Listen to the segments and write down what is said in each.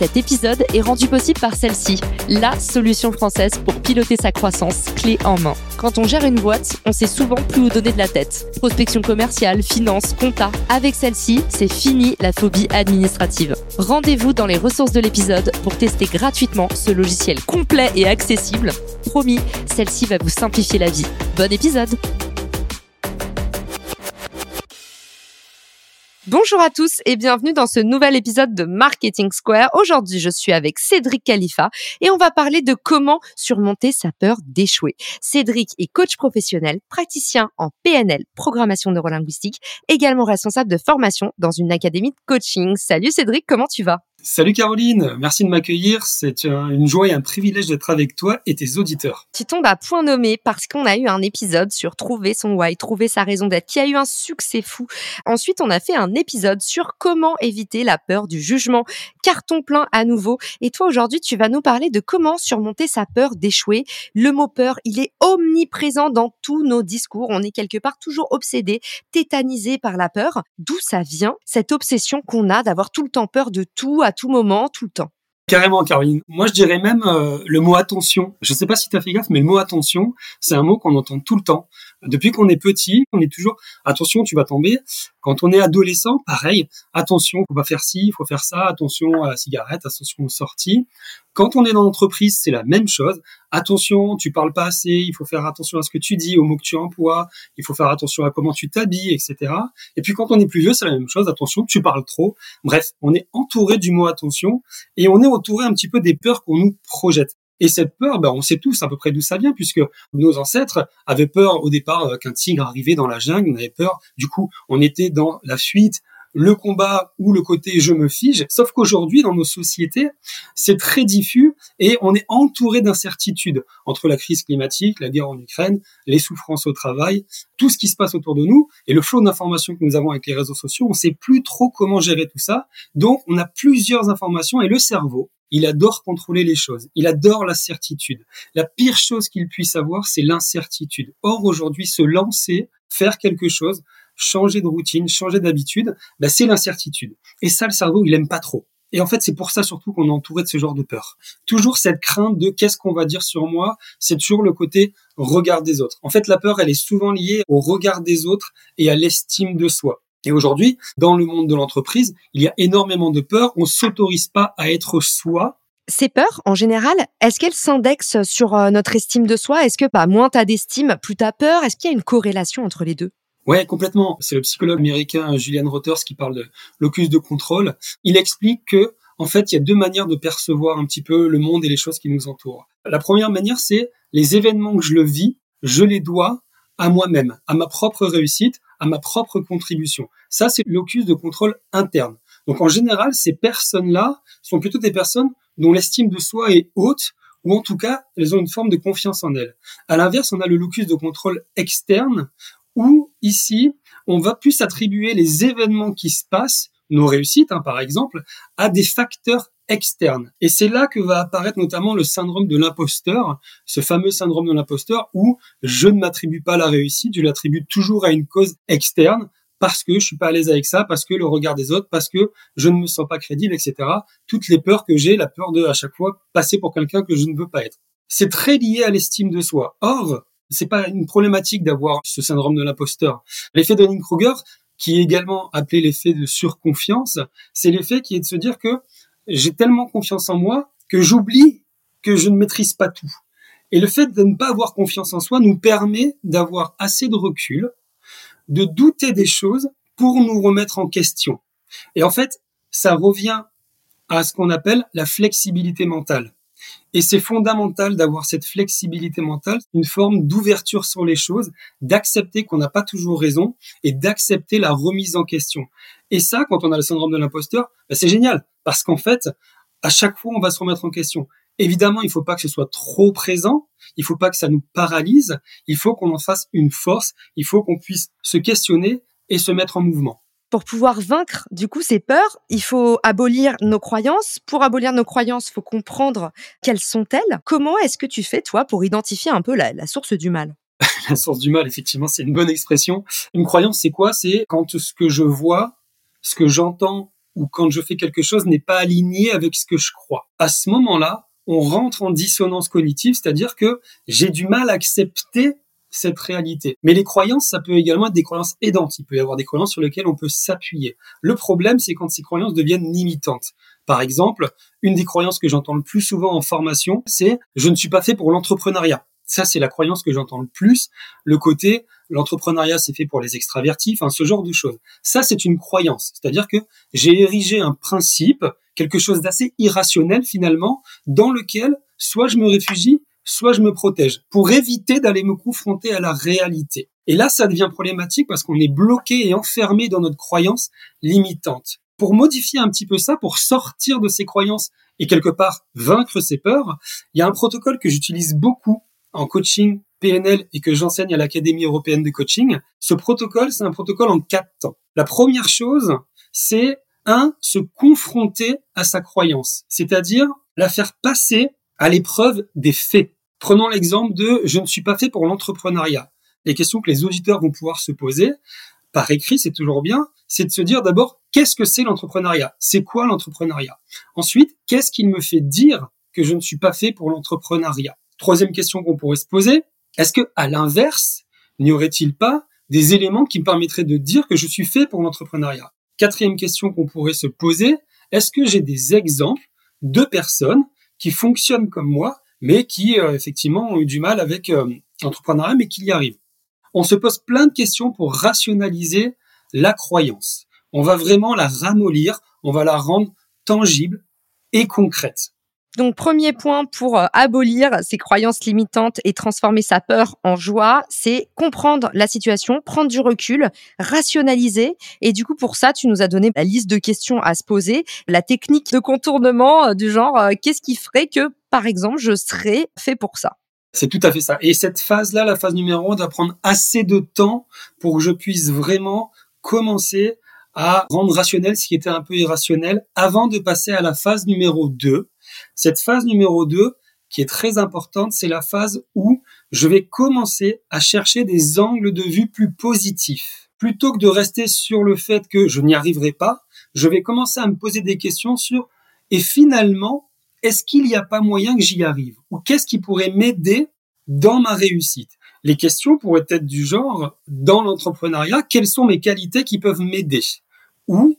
Cet épisode est rendu possible par celle-ci, la solution française pour piloter sa croissance clé en main. Quand on gère une boîte, on sait souvent plus où donner de la tête. Prospection commerciale, finance, compta. Avec celle-ci, c'est fini la phobie administrative. Rendez-vous dans les ressources de l'épisode pour tester gratuitement ce logiciel complet et accessible. Promis, celle-ci va vous simplifier la vie. Bon épisode Bonjour à tous et bienvenue dans ce nouvel épisode de Marketing Square. Aujourd'hui, je suis avec Cédric Khalifa et on va parler de comment surmonter sa peur d'échouer. Cédric est coach professionnel, praticien en PNL, programmation neurolinguistique, également responsable de formation dans une académie de coaching. Salut Cédric, comment tu vas? Salut Caroline, merci de m'accueillir. C'est une joie et un privilège d'être avec toi et tes auditeurs. Tu tombes à point nommé parce qu'on a eu un épisode sur trouver son why, trouver sa raison d'être, qui a eu un succès fou. Ensuite, on a fait un épisode sur comment éviter la peur du jugement. Carton plein à nouveau. Et toi, aujourd'hui, tu vas nous parler de comment surmonter sa peur d'échouer. Le mot peur, il est omniprésent dans tous nos discours. On est quelque part toujours obsédé, tétanisé par la peur. D'où ça vient, cette obsession qu'on a d'avoir tout le temps peur de tout, tout moment, tout le temps. Carrément, Caroline. Moi, je dirais même euh, le mot attention. Je ne sais pas si tu as fait gaffe, mais le mot attention, c'est un mot qu'on entend tout le temps. Depuis qu'on est petit, on est toujours attention, tu vas tomber. Quand on est adolescent, pareil, attention, faut pas faire ci, il faut faire ça, attention à la cigarette, attention aux sorties. Quand on est dans l'entreprise, c'est la même chose. Attention, tu parles pas assez, il faut faire attention à ce que tu dis, aux mots que tu emploies, il faut faire attention à comment tu t'habilles, etc. Et puis quand on est plus vieux, c'est la même chose. Attention, tu parles trop. Bref, on est entouré du mot attention et on est entouré un petit peu des peurs qu'on nous projette. Et cette peur, ben, on sait tous à peu près d'où ça vient, puisque nos ancêtres avaient peur au départ euh, qu'un tigre arrivait dans la jungle, on avait peur, du coup, on était dans la fuite, le combat ou le côté je me fige. Sauf qu'aujourd'hui, dans nos sociétés, c'est très diffus et on est entouré d'incertitudes entre la crise climatique, la guerre en Ukraine, les souffrances au travail, tout ce qui se passe autour de nous et le flot d'informations que nous avons avec les réseaux sociaux. On sait plus trop comment gérer tout ça. Donc, on a plusieurs informations et le cerveau, il adore contrôler les choses. Il adore la certitude. La pire chose qu'il puisse avoir, c'est l'incertitude. Or, aujourd'hui, se lancer, faire quelque chose, changer de routine, changer d'habitude, bah, c'est l'incertitude. Et ça, le cerveau, il aime pas trop. Et en fait, c'est pour ça surtout qu'on est entouré de ce genre de peur. Toujours cette crainte de qu'est-ce qu'on va dire sur moi, c'est toujours le côté regard des autres. En fait, la peur, elle est souvent liée au regard des autres et à l'estime de soi. Et aujourd'hui, dans le monde de l'entreprise, il y a énormément de peurs. On s'autorise pas à être soi. Ces peurs, en général, est-ce qu'elles s'indexent sur euh, notre estime de soi? Est-ce que pas bah, moins t'as d'estime, plus t'as peur? Est-ce qu'il y a une corrélation entre les deux? Ouais, complètement. C'est le psychologue américain Julian Reuters qui parle de locus de contrôle. Il explique que, en fait, il y a deux manières de percevoir un petit peu le monde et les choses qui nous entourent. La première manière, c'est les événements que je le vis, je les dois à moi-même, à ma propre réussite, à ma propre contribution. Ça, c'est locus de contrôle interne. Donc en général, ces personnes-là sont plutôt des personnes dont l'estime de soi est haute, ou en tout cas, elles ont une forme de confiance en elles. À l'inverse, on a le locus de contrôle externe, où ici, on va plus attribuer les événements qui se passent, nos réussites hein, par exemple, à des facteurs externe. Et c'est là que va apparaître notamment le syndrome de l'imposteur, ce fameux syndrome de l'imposteur où je ne m'attribue pas la réussite, je l'attribue toujours à une cause externe parce que je suis pas à l'aise avec ça, parce que le regard des autres, parce que je ne me sens pas crédible, etc. Toutes les peurs que j'ai, la peur de à chaque fois passer pour quelqu'un que je ne veux pas être. C'est très lié à l'estime de soi. Or, c'est pas une problématique d'avoir ce syndrome de l'imposteur. L'effet de Dunning-Kruger, qui est également appelé l'effet de surconfiance, c'est l'effet qui est de se dire que j'ai tellement confiance en moi que j'oublie que je ne maîtrise pas tout. Et le fait de ne pas avoir confiance en soi nous permet d'avoir assez de recul, de douter des choses pour nous remettre en question. Et en fait, ça revient à ce qu'on appelle la flexibilité mentale. Et c'est fondamental d'avoir cette flexibilité mentale, une forme d'ouverture sur les choses, d'accepter qu'on n'a pas toujours raison et d'accepter la remise en question. Et ça, quand on a le syndrome de l'imposteur, bah, c'est génial parce qu'en fait, à chaque fois, on va se remettre en question. Évidemment, il ne faut pas que ce soit trop présent, il ne faut pas que ça nous paralyse, il faut qu'on en fasse une force, il faut qu'on puisse se questionner et se mettre en mouvement. Pour pouvoir vaincre du coup ces peurs, il faut abolir nos croyances. Pour abolir nos croyances, il faut comprendre quelles sont-elles. Comment est-ce que tu fais toi pour identifier un peu la, la source du mal? La source du mal, effectivement, c'est une bonne expression. Une croyance, c'est quoi? C'est quand ce que je vois, ce que j'entends ou quand je fais quelque chose n'est pas aligné avec ce que je crois. À ce moment-là, on rentre en dissonance cognitive, c'est-à-dire que j'ai du mal à accepter cette réalité. Mais les croyances, ça peut également être des croyances aidantes. Il peut y avoir des croyances sur lesquelles on peut s'appuyer. Le problème, c'est quand ces croyances deviennent limitantes. Par exemple, une des croyances que j'entends le plus souvent en formation, c'est je ne suis pas fait pour l'entrepreneuriat. Ça, c'est la croyance que j'entends le plus. Le côté, l'entrepreneuriat, c'est fait pour les extravertis, enfin, ce genre de choses. Ça, c'est une croyance. C'est-à-dire que j'ai érigé un principe, quelque chose d'assez irrationnel finalement, dans lequel soit je me réfugie, soit je me protège pour éviter d'aller me confronter à la réalité. Et là, ça devient problématique parce qu'on est bloqué et enfermé dans notre croyance limitante. Pour modifier un petit peu ça, pour sortir de ces croyances et quelque part vaincre ces peurs, il y a un protocole que j'utilise beaucoup en coaching PNL et que j'enseigne à l'Académie européenne de coaching. Ce protocole, c'est un protocole en quatre temps. La première chose, c'est un, se confronter à sa croyance, c'est-à-dire la faire passer à l'épreuve des faits. Prenons l'exemple de je ne suis pas fait pour l'entrepreneuriat. Les questions que les auditeurs vont pouvoir se poser par écrit, c'est toujours bien, c'est de se dire d'abord qu'est-ce que c'est l'entrepreneuriat? C'est quoi l'entrepreneuriat? Ensuite, qu'est-ce qu'il me fait dire que je ne suis pas fait pour l'entrepreneuriat? Troisième question qu'on pourrait se poser, est-ce que à l'inverse, n'y aurait-il pas des éléments qui me permettraient de dire que je suis fait pour l'entrepreneuriat? Quatrième question qu'on pourrait se poser, est-ce que j'ai des exemples de personnes qui fonctionnent comme moi, mais qui euh, effectivement ont eu du mal avec euh, l'entrepreneuriat, mais qui y arrivent? On se pose plein de questions pour rationaliser la croyance. On va vraiment la ramollir, on va la rendre tangible et concrète. Donc, premier point pour euh, abolir ces croyances limitantes et transformer sa peur en joie, c'est comprendre la situation, prendre du recul, rationaliser. Et du coup, pour ça, tu nous as donné la liste de questions à se poser, la technique de contournement euh, du genre, euh, qu'est-ce qui ferait que, par exemple, je serais fait pour ça? C'est tout à fait ça. Et cette phase-là, la phase numéro 1, doit prendre assez de temps pour que je puisse vraiment commencer à rendre rationnel ce qui était un peu irrationnel avant de passer à la phase numéro 2 cette phase numéro 2, qui est très importante, c'est la phase où je vais commencer à chercher des angles de vue plus positifs. Plutôt que de rester sur le fait que je n'y arriverai pas, je vais commencer à me poser des questions sur et finalement, est-ce qu'il n'y a pas moyen que j'y arrive? Ou qu'est-ce qui pourrait m'aider dans ma réussite? Les questions pourraient être du genre, dans l'entrepreneuriat, quelles sont mes qualités qui peuvent m'aider? Ou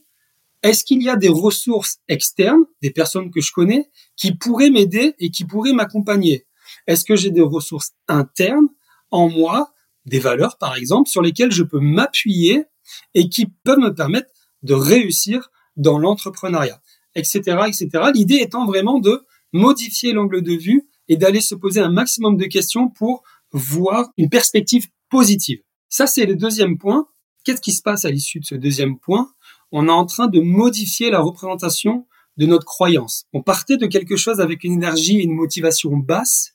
est-ce qu'il y a des ressources externes, des personnes que je connais, qui pourraient m'aider et qui pourraient m'accompagner? Est-ce que j'ai des ressources internes en moi, des valeurs par exemple, sur lesquelles je peux m'appuyer et qui peuvent me permettre de réussir dans l'entrepreneuriat, etc., etc. L'idée étant vraiment de modifier l'angle de vue et d'aller se poser un maximum de questions pour voir une perspective positive. Ça, c'est le deuxième point. Qu'est-ce qui se passe à l'issue de ce deuxième point? On est en train de modifier la représentation de notre croyance. On partait de quelque chose avec une énergie et une motivation basse,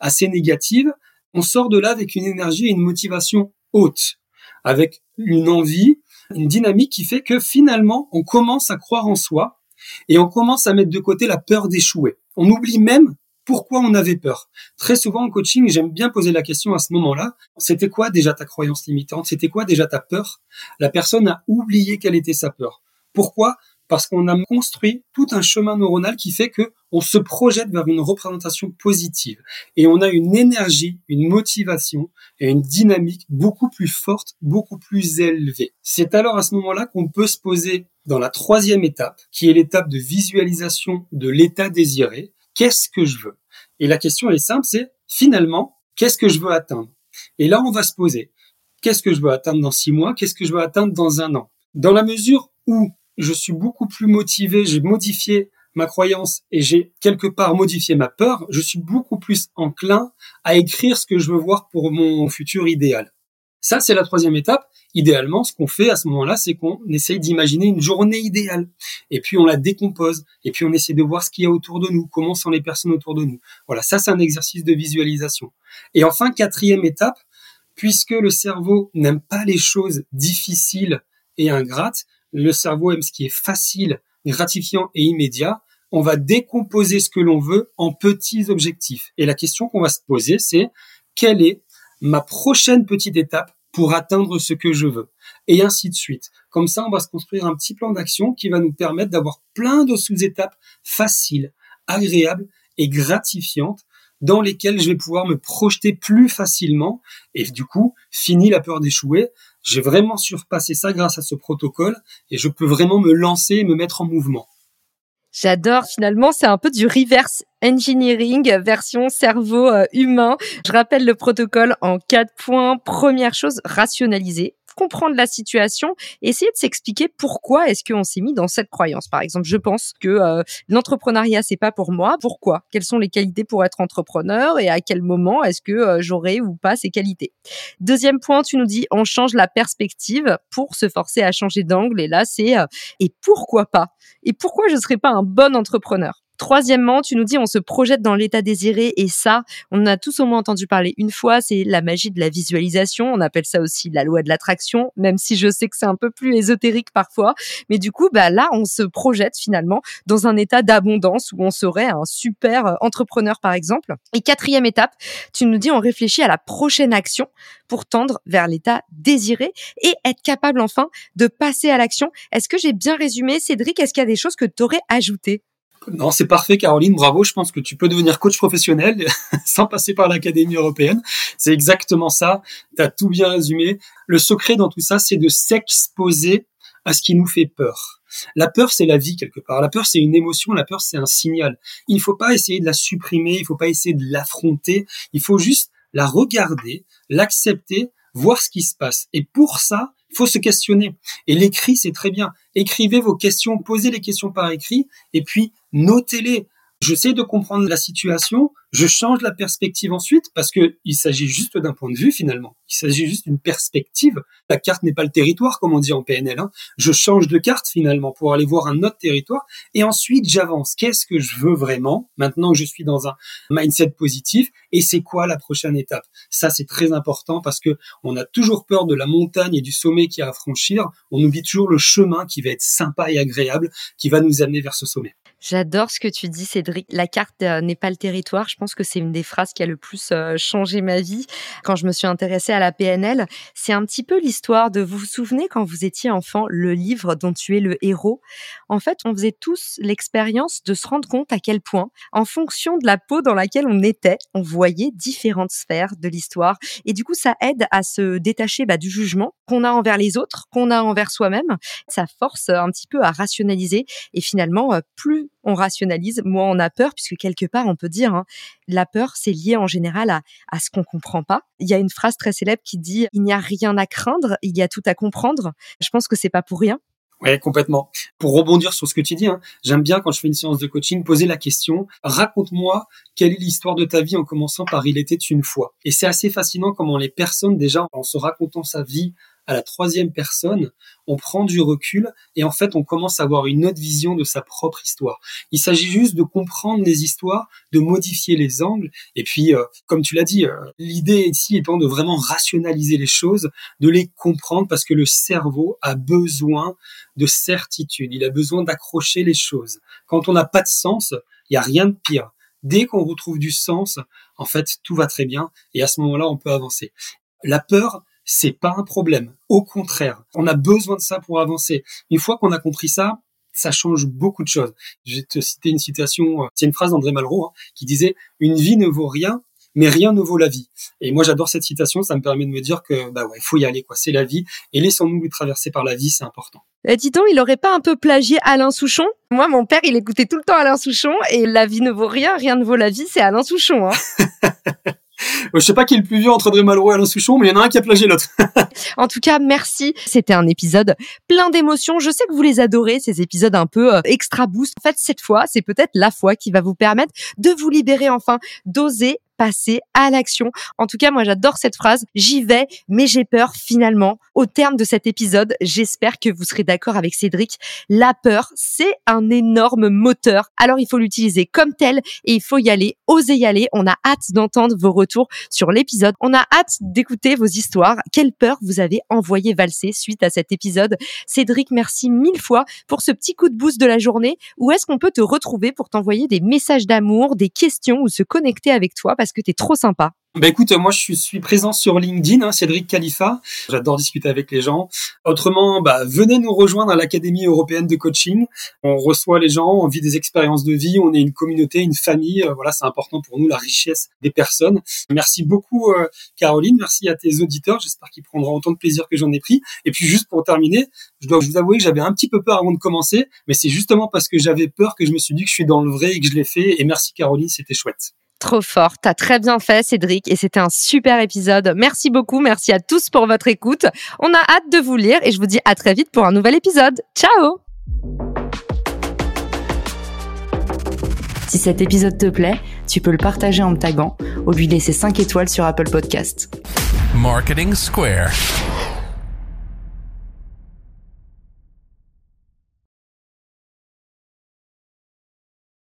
assez négative. On sort de là avec une énergie et une motivation haute, avec une envie, une dynamique qui fait que finalement, on commence à croire en soi et on commence à mettre de côté la peur d'échouer. On oublie même pourquoi on avait peur. Très souvent en coaching, j'aime bien poser la question à ce moment-là, c'était quoi déjà ta croyance limitante? C'était quoi déjà ta peur? La personne a oublié quelle était sa peur. Pourquoi? Parce qu'on a construit tout un chemin neuronal qui fait que on se projette vers une représentation positive et on a une énergie, une motivation et une dynamique beaucoup plus forte, beaucoup plus élevée. C'est alors à ce moment-là qu'on peut se poser dans la troisième étape, qui est l'étape de visualisation de l'état désiré, qu'est-ce que je veux? Et la question est simple, c'est finalement, qu'est-ce que je veux atteindre? Et là, on va se poser, qu'est-ce que je veux atteindre dans six mois? Qu'est-ce que je veux atteindre dans un an? Dans la mesure où je suis beaucoup plus motivé, j'ai modifié ma croyance et j'ai quelque part modifié ma peur, je suis beaucoup plus enclin à écrire ce que je veux voir pour mon futur idéal. Ça, c'est la troisième étape. Idéalement, ce qu'on fait à ce moment-là, c'est qu'on essaye d'imaginer une journée idéale. Et puis, on la décompose. Et puis, on essaie de voir ce qu'il y a autour de nous, comment sont les personnes autour de nous. Voilà, ça, c'est un exercice de visualisation. Et enfin, quatrième étape, puisque le cerveau n'aime pas les choses difficiles et ingrates, le cerveau aime ce qui est facile, gratifiant et immédiat, on va décomposer ce que l'on veut en petits objectifs. Et la question qu'on va se poser, c'est quelle est ma prochaine petite étape pour atteindre ce que je veux et ainsi de suite. Comme ça, on va se construire un petit plan d'action qui va nous permettre d'avoir plein de sous-étapes faciles, agréables et gratifiantes dans lesquelles je vais pouvoir me projeter plus facilement et du coup, fini la peur d'échouer. J'ai vraiment surpassé ça grâce à ce protocole et je peux vraiment me lancer et me mettre en mouvement. J'adore. Finalement, c'est un peu du reverse engineering version cerveau euh, humain. Je rappelle le protocole en quatre points. Première chose, rationaliser comprendre la situation, essayer de s'expliquer pourquoi est-ce qu'on s'est mis dans cette croyance. Par exemple, je pense que euh, l'entrepreneuriat c'est pas pour moi. Pourquoi? Quelles sont les qualités pour être entrepreneur et à quel moment est-ce que euh, j'aurai ou pas ces qualités? Deuxième point, tu nous dis on change la perspective pour se forcer à changer d'angle et là c'est euh, et pourquoi pas? Et pourquoi je serais pas un bon entrepreneur? Troisièmement, tu nous dis on se projette dans l'état désiré et ça, on en a tous au moins entendu parler une fois, c'est la magie de la visualisation. On appelle ça aussi la loi de l'attraction, même si je sais que c'est un peu plus ésotérique parfois. Mais du coup, bah là, on se projette finalement dans un état d'abondance où on serait un super euh, entrepreneur par exemple. Et quatrième étape, tu nous dis on réfléchit à la prochaine action pour tendre vers l'état désiré et être capable enfin de passer à l'action. Est-ce que j'ai bien résumé, Cédric? Est-ce qu'il y a des choses que tu aurais ajoutées? Non, c'est parfait, Caroline. Bravo. Je pense que tu peux devenir coach professionnel sans passer par l'Académie européenne. C'est exactement ça. Tu as tout bien résumé. Le secret dans tout ça, c'est de s'exposer à ce qui nous fait peur. La peur, c'est la vie quelque part. La peur, c'est une émotion. La peur, c'est un signal. Il ne faut pas essayer de la supprimer. Il ne faut pas essayer de l'affronter. Il faut juste la regarder, l'accepter, voir ce qui se passe. Et pour ça, faut se questionner. Et l'écrit, c'est très bien. Écrivez vos questions, posez les questions par écrit, et puis notez-les. J'essaie de comprendre la situation, je change la perspective ensuite parce que il s'agit juste d'un point de vue finalement. Il s'agit juste d'une perspective. La carte n'est pas le territoire comme on dit en PNL. Hein. Je change de carte finalement pour aller voir un autre territoire et ensuite j'avance. Qu'est-ce que je veux vraiment? Maintenant que je suis dans un mindset positif et c'est quoi la prochaine étape? Ça c'est très important parce que on a toujours peur de la montagne et du sommet qui a à franchir. On oublie toujours le chemin qui va être sympa et agréable qui va nous amener vers ce sommet. J'adore ce que tu dis, Cédric. La carte euh, n'est pas le territoire. Je pense que c'est une des phrases qui a le plus euh, changé ma vie quand je me suis intéressée à la PNL. C'est un petit peu l'histoire de, vous vous souvenez quand vous étiez enfant, le livre dont tu es le héros? En fait, on faisait tous l'expérience de se rendre compte à quel point, en fonction de la peau dans laquelle on était, on voyait différentes sphères de l'histoire. Et du coup, ça aide à se détacher bah, du jugement qu'on a envers les autres, qu'on a envers soi-même. Ça force un petit peu à rationaliser. Et finalement, euh, plus on rationalise, moins on a peur, puisque quelque part, on peut dire, hein, la peur, c'est lié en général à, à ce qu'on comprend pas. Il y a une phrase très célèbre qui dit, il n'y a rien à craindre, il y a tout à comprendre. Je pense que c'est pas pour rien. Oui, complètement. Pour rebondir sur ce que tu dis, hein, j'aime bien quand je fais une séance de coaching poser la question raconte-moi quelle est l'histoire de ta vie en commençant par il était une fois? Et c'est assez fascinant comment les personnes déjà en se racontant sa vie à la troisième personne, on prend du recul et en fait on commence à avoir une autre vision de sa propre histoire. Il s'agit juste de comprendre les histoires, de modifier les angles et puis euh, comme tu l'as dit, euh, l'idée ici étant de vraiment rationaliser les choses, de les comprendre parce que le cerveau a besoin de certitude, il a besoin d'accrocher les choses. Quand on n'a pas de sens, il y a rien de pire. Dès qu'on retrouve du sens, en fait, tout va très bien et à ce moment-là, on peut avancer. La peur, c'est pas un problème. Au contraire, on a besoin de ça pour avancer. Une fois qu'on a compris ça, ça change beaucoup de choses. Je vais te citer une citation, euh, c'est une phrase d'André Malraux hein, qui disait une vie ne vaut rien, mais rien ne vaut la vie. Et moi j'adore cette citation, ça me permet de me dire que bah ouais, faut y aller quoi, c'est la vie et laissons-nous lui traverser par la vie, c'est important. Eh, dis donc, il aurait pas un peu plagié Alain Souchon? Moi, mon père, il écoutait tout le temps Alain Souchon et la vie ne vaut rien, rien ne vaut la vie, c'est Alain Souchon. Hein. Je sais pas qui est le plus vieux entre André Malraux et Alain Souchon, mais il y en a un qui a plagié l'autre. en tout cas, merci. C'était un épisode plein d'émotions. Je sais que vous les adorez, ces épisodes un peu euh, extra boost. En fait, cette fois, c'est peut-être la fois qui va vous permettre de vous libérer enfin, d'oser passer à l'action. En tout cas, moi j'adore cette phrase. J'y vais, mais j'ai peur finalement. Au terme de cet épisode, j'espère que vous serez d'accord avec Cédric. La peur, c'est un énorme moteur. Alors il faut l'utiliser comme tel et il faut y aller, oser y aller. On a hâte d'entendre vos retours sur l'épisode. On a hâte d'écouter vos histoires. Quelle peur vous avez envoyé valser suite à cet épisode? Cédric, merci mille fois pour ce petit coup de boost de la journée. Où est-ce qu'on peut te retrouver pour t'envoyer des messages d'amour, des questions ou se connecter avec toi? Parce que tu es trop sympa bah écoute, moi je suis présent sur LinkedIn, hein, Cédric Khalifa. J'adore discuter avec les gens. Autrement, bah, venez nous rejoindre à l'Académie européenne de coaching. On reçoit les gens, on vit des expériences de vie, on est une communauté, une famille. Euh, voilà, c'est important pour nous la richesse des personnes. Merci beaucoup euh, Caroline, merci à tes auditeurs. J'espère qu'ils prendront autant de plaisir que j'en ai pris. Et puis juste pour terminer, je dois vous avouer que j'avais un petit peu peur avant de commencer, mais c'est justement parce que j'avais peur que je me suis dit que je suis dans le vrai et que je l'ai fait. Et merci Caroline, c'était chouette. Trop fort, t'as très bien fait Cédric et c'était un super épisode. Merci beaucoup, merci à tous pour votre écoute. On a hâte de vous lire et je vous dis à très vite pour un nouvel épisode. Ciao Si cet épisode te plaît, tu peux le partager en me taguant ou lui laisser 5 étoiles sur Apple Podcast. Marketing Square.